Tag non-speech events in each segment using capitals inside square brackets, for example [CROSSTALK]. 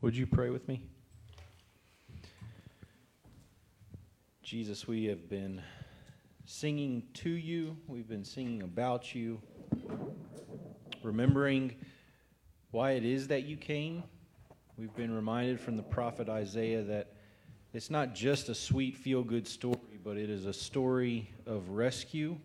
Would you pray with me? Jesus, we have been singing to you, we've been singing about you, remembering why it is that you came. We've been reminded from the prophet Isaiah that it's not just a sweet, feel good story, but it is a story of rescue.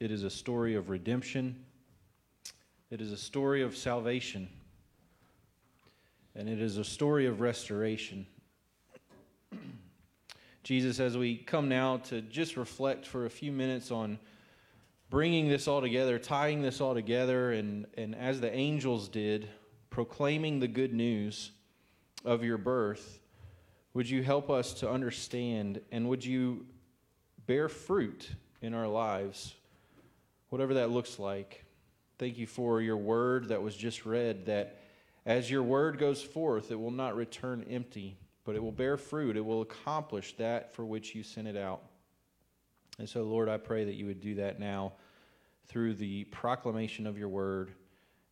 It is a story of redemption. It is a story of salvation. And it is a story of restoration. [CLEARS THROAT] Jesus, as we come now to just reflect for a few minutes on bringing this all together, tying this all together, and, and as the angels did, proclaiming the good news of your birth, would you help us to understand and would you bear fruit in our lives, whatever that looks like? Thank you for your word that was just read, that as your word goes forth, it will not return empty, but it will bear fruit. It will accomplish that for which you sent it out. And so, Lord, I pray that you would do that now through the proclamation of your word,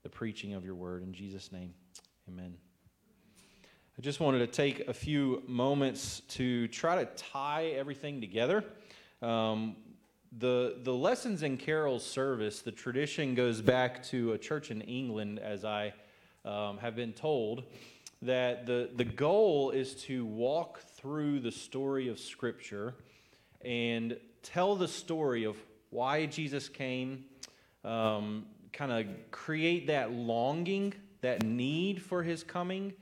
the preaching of your word. In Jesus' name, amen. I just wanted to take a few moments to try to tie everything together. Um, the, the lessons and Carols service, the tradition goes back to a church in England, as I um, have been told, that the, the goal is to walk through the story of Scripture and tell the story of why Jesus came, um, kind of create that longing, that need for his coming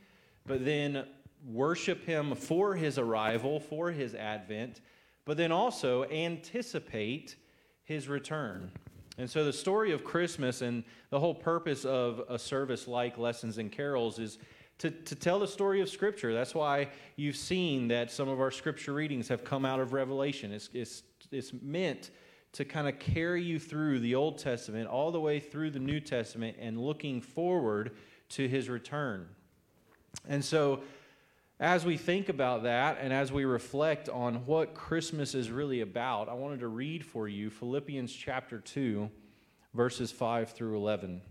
but then worship him for his arrival, for his advent, but then also anticipate his return. And so the story of Christmas and the whole purpose of a service like Lessons and Carols is to, to tell the story of Scripture. That's why you've seen that some of our Scripture readings have come out of Revelation. It's, it's, it's meant to kind of carry you through the Old Testament all the way through the New Testament and looking forward to his return. And so, as we think about that and as we reflect on what Christmas is really about, I wanted to read for you Philippians chapter 2, verses 5 through 11.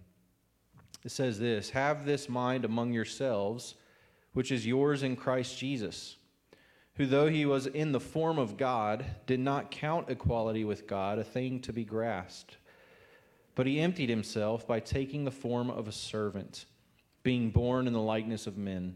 It says this Have this mind among yourselves, which is yours in Christ Jesus, who, though he was in the form of God, did not count equality with God a thing to be grasped. But he emptied himself by taking the form of a servant being born in the likeness of men.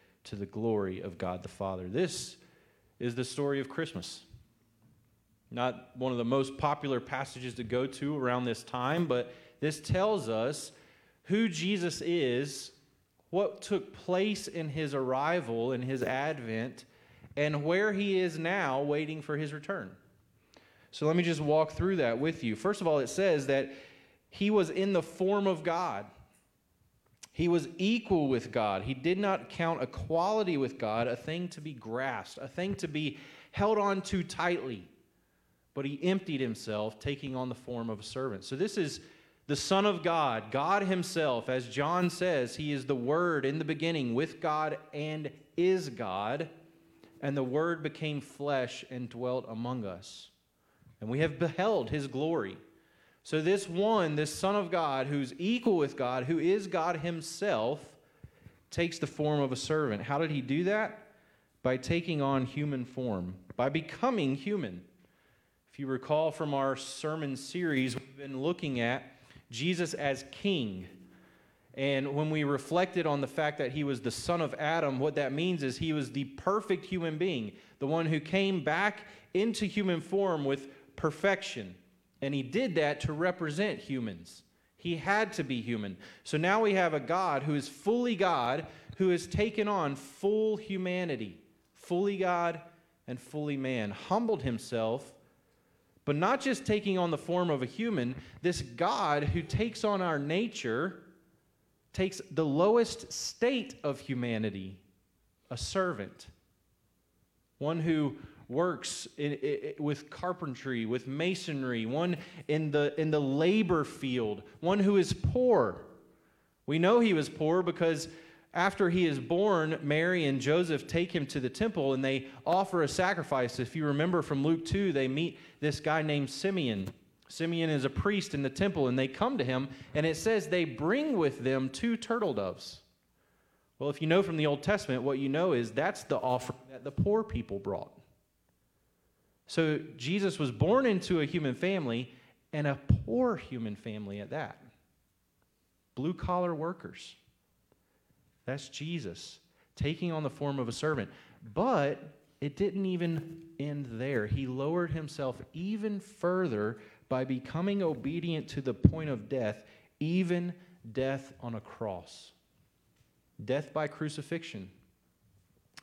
to the glory of God the Father. This is the story of Christmas. Not one of the most popular passages to go to around this time, but this tells us who Jesus is, what took place in his arrival, in his advent, and where he is now waiting for his return. So let me just walk through that with you. First of all, it says that he was in the form of God. He was equal with God. He did not count equality with God a thing to be grasped, a thing to be held on too tightly. But he emptied himself, taking on the form of a servant. So this is the Son of God, God Himself. As John says, He is the Word in the beginning with God and is God. And the Word became flesh and dwelt among us. And we have beheld His glory so, this one, this Son of God, who's equal with God, who is God Himself, takes the form of a servant. How did He do that? By taking on human form, by becoming human. If you recall from our sermon series, we've been looking at Jesus as King. And when we reflected on the fact that he was the son of Adam, what that means is he was the perfect human being, the one who came back into human form with perfection. And he did that to represent humans. He had to be human. So now we have a God who is fully God, who has taken on full humanity, fully God and fully man, humbled himself, but not just taking on the form of a human, this God who takes on our nature takes the lowest state of humanity, a servant, one who works in, in, with carpentry, with masonry, one in the, in the labor field, one who is poor. We know he was poor because after he is born, Mary and Joseph take him to the temple and they offer a sacrifice. If you remember from Luke 2, they meet this guy named Simeon. Simeon is a priest in the temple, and they come to him, and it says they bring with them two turtle doves. Well, if you know from the Old Testament, what you know is that's the offering that the poor people brought. So Jesus was born into a human family, and a poor human family at that. Blue collar workers. That's Jesus taking on the form of a servant. But it didn't even end there. He lowered himself even further by becoming obedient to the point of death, even death on a cross. Death by crucifixion.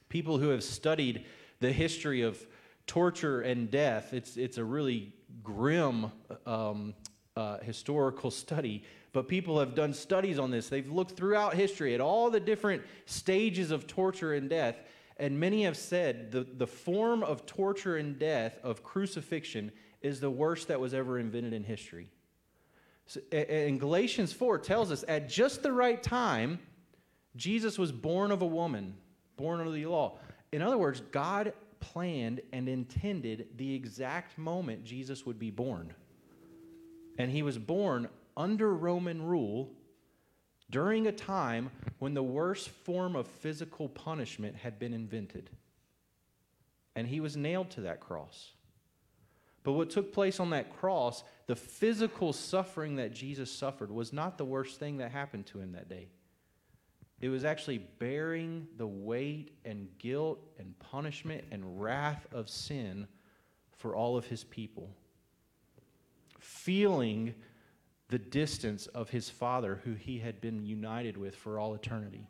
People who have studied the history of torture and death, it's, it's a really grim um, uh, historical study. But people have done studies on this. They've looked throughout history at all the different stages of torture and death. And many have said the, the form of torture and death of crucifixion is the worst that was ever invented in history. So, and Galatians 4 tells us at just the right time, Jesus was born of a woman, born under the law. In other words, God planned and intended the exact moment Jesus would be born. And he was born under Roman rule during a time when the worst form of physical punishment had been invented. And he was nailed to that cross. But what took place on that cross, the physical suffering that Jesus suffered, was not the worst thing that happened to him that day. It was actually bearing the weight and guilt and punishment and wrath of sin for all of his people. Feeling the distance of his father, who he had been united with for all eternity.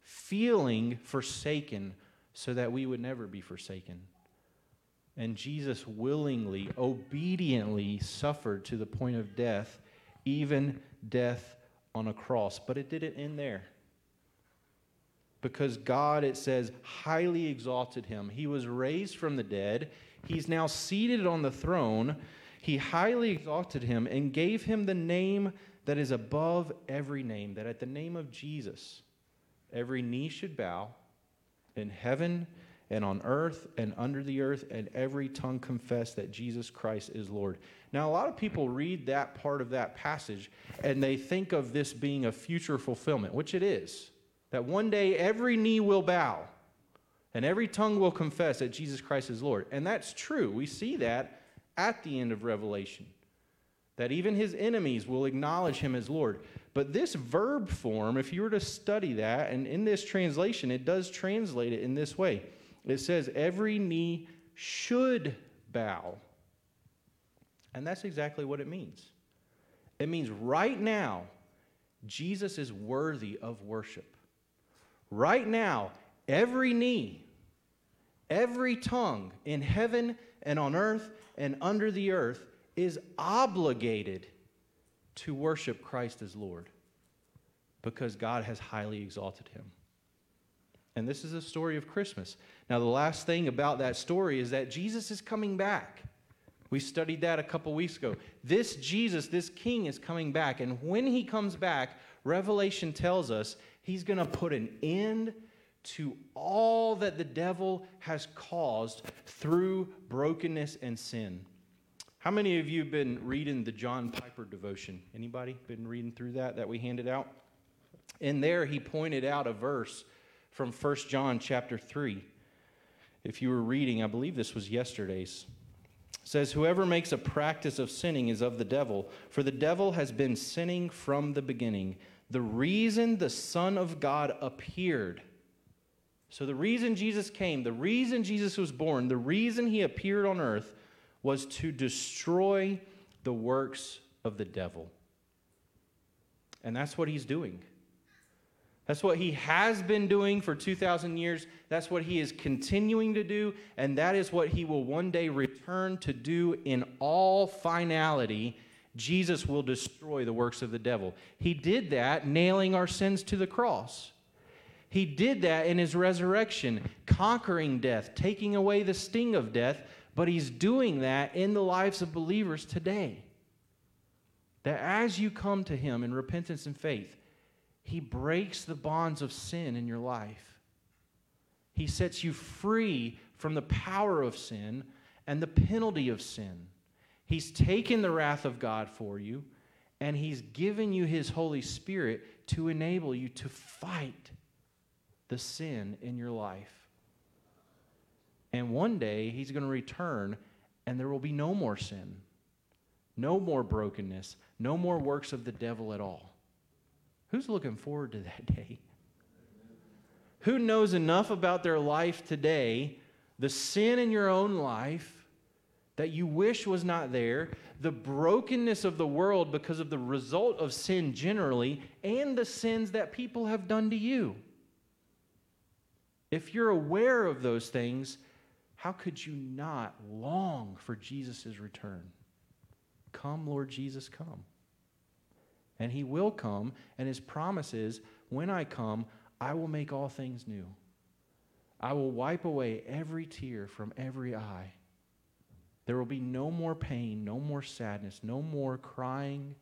Feeling forsaken so that we would never be forsaken. And Jesus willingly, obediently suffered to the point of death, even death on a cross. But it didn't end there. Because God, it says, highly exalted him. He was raised from the dead. He's now seated on the throne. He highly exalted him and gave him the name that is above every name, that at the name of Jesus, every knee should bow in heaven and on earth and under the earth, and every tongue confess that Jesus Christ is Lord. Now, a lot of people read that part of that passage and they think of this being a future fulfillment, which it is. That one day every knee will bow and every tongue will confess that Jesus Christ is Lord. And that's true. We see that at the end of Revelation. That even his enemies will acknowledge him as Lord. But this verb form, if you were to study that, and in this translation, it does translate it in this way it says, every knee should bow. And that's exactly what it means. It means right now, Jesus is worthy of worship. Right now, every knee, every tongue in heaven and on earth and under the earth is obligated to worship Christ as Lord because God has highly exalted him. And this is a story of Christmas. Now, the last thing about that story is that Jesus is coming back. We studied that a couple weeks ago. This Jesus, this king, is coming back. And when he comes back, Revelation tells us he's going to put an end to all that the devil has caused through brokenness and sin. How many of you have been reading the John Piper devotion? Anybody been reading through that that we handed out? In there, he pointed out a verse from 1 John chapter 3. If you were reading, I believe this was yesterday's. Says, Whoever makes a practice of sinning is of the devil, for the devil has been sinning from the beginning. The reason the Son of God appeared, so the reason Jesus came, the reason Jesus was born, the reason he appeared on earth was to destroy the works of the devil. And that's what he's doing. That's what he has been doing for 2,000 years. That's what he is continuing to do. And that is what he will one day return to do in all finality Jesus will destroy the works of the devil. He did that nailing our sins to the cross. He did that in his resurrection, conquering death, taking away the sting of death, but he's doing that in the lives of believers today. That as you come to him in repentance and faith, he breaks the bonds of sin in your life. He sets you free from the power of sin and the penalty of sin. He's taken the wrath of God for you, and He's given you His Holy Spirit to enable you to fight the sin in your life. And one day He's going to return, and there will be no more sin, no more brokenness, no more works of the devil at all. Who's looking forward to that [LAUGHS] day? Who knows enough about their life today, the sin in your own life, that you wish was not there, the brokenness of the world because of the result of sin generally, and the sins that people have done to you. If you're aware of those things, how could you not long for Jesus' return? Come, Lord Jesus, come. And he will come, and his promise is when I come, I will make all things new. I will wipe away every tear from every eye. There will be no more pain, no more sadness, no more crying.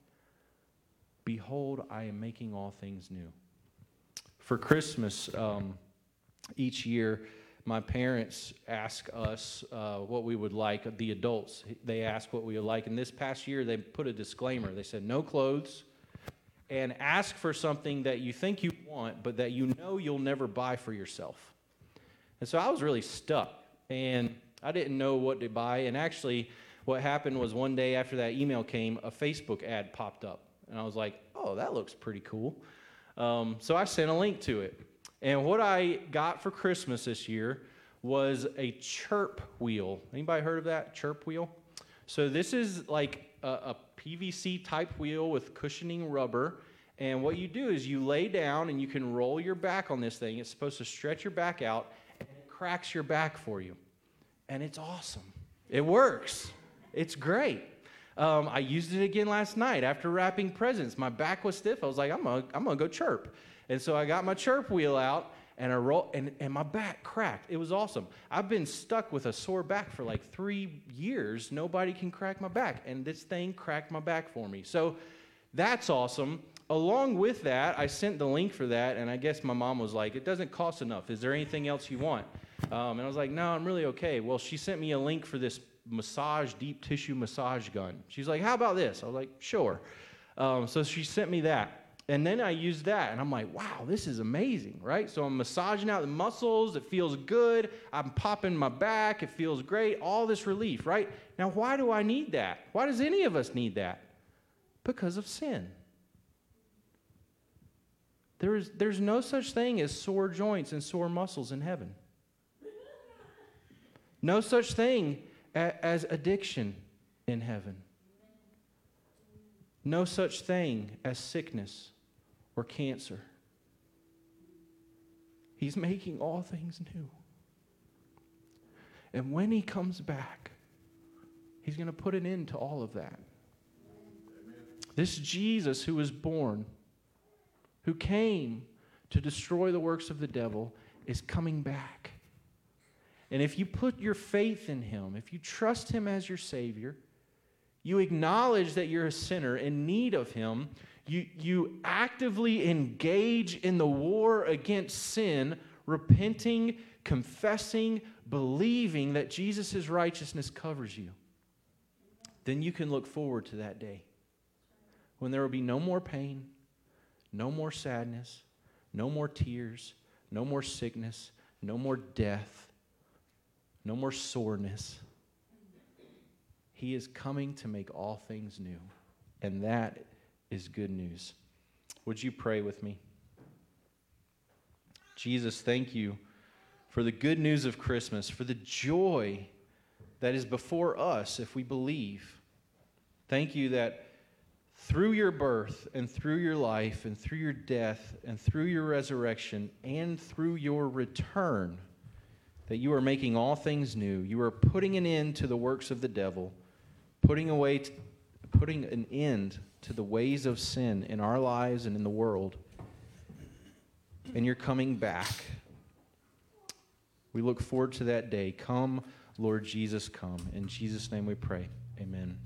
Behold, I am making all things new. For Christmas, um, each year, my parents ask us uh, what we would like, the adults. They ask what we would like. And this past year, they put a disclaimer. They said, no clothes, and ask for something that you think you want, but that you know you'll never buy for yourself. And so I was really stuck. And I didn't know what to buy. And actually, what happened was one day after that email came, a Facebook ad popped up. And I was like, oh, that looks pretty cool. Um, so I sent a link to it. And what I got for Christmas this year was a chirp wheel. Anybody heard of that? Chirp wheel? So this is like a, a PVC type wheel with cushioning rubber. And what you do is you lay down and you can roll your back on this thing. It's supposed to stretch your back out and it cracks your back for you and it's awesome. It works. It's great. Um, I used it again last night after wrapping presents. My back was stiff. I was like, I'm gonna, I'm gonna go chirp. And so I got my chirp wheel out and I roll and, and my back cracked. It was awesome. I've been stuck with a sore back for like three years. Nobody can crack my back. And this thing cracked my back for me. So that's awesome. Along with that, I sent the link for that, and I guess my mom was like, It doesn't cost enough. Is there anything else you want? Um, and I was like, no, I'm really okay. Well, she sent me a link for this massage, deep tissue massage gun. She's like, how about this? I was like, sure. Um, so she sent me that. And then I use that, and I'm like, wow, this is amazing, right? So I'm massaging out the muscles. It feels good. I'm popping my back. It feels great. All this relief, right? Now, why do I need that? Why does any of us need that? Because of sin. There is, there's no such thing as sore joints and sore muscles in heaven. No such thing as addiction in heaven. No such thing as sickness or cancer. He's making all things new. And when he comes back, he's going to put an end to all of that. This Jesus who was born, who came to destroy the works of the devil, is coming back. And if you put your faith in Him, if you trust Him as your Savior, you acknowledge that you're a sinner in need of Him, you, you actively engage in the war against sin, repenting, confessing, believing that Jesus' righteousness covers you, then you can look forward to that day when there will be no more pain, no more sadness, no more tears, no more sickness, no more death no more soreness. He is coming to make all things new. And that is good news. Would you pray with me? Jesus, thank you for the good news of Christmas, for the joy that is before us if we believe. Thank you that through your birth and through your life and through your death and through your resurrection and through your return, that you are making all things new. You are putting an end to the works of the devil, putting away, putting an end to the ways of sin in our lives and in the world. And you're coming back. We look forward to that day. Come, Lord Jesus, come. In Jesus' name we pray. Amen.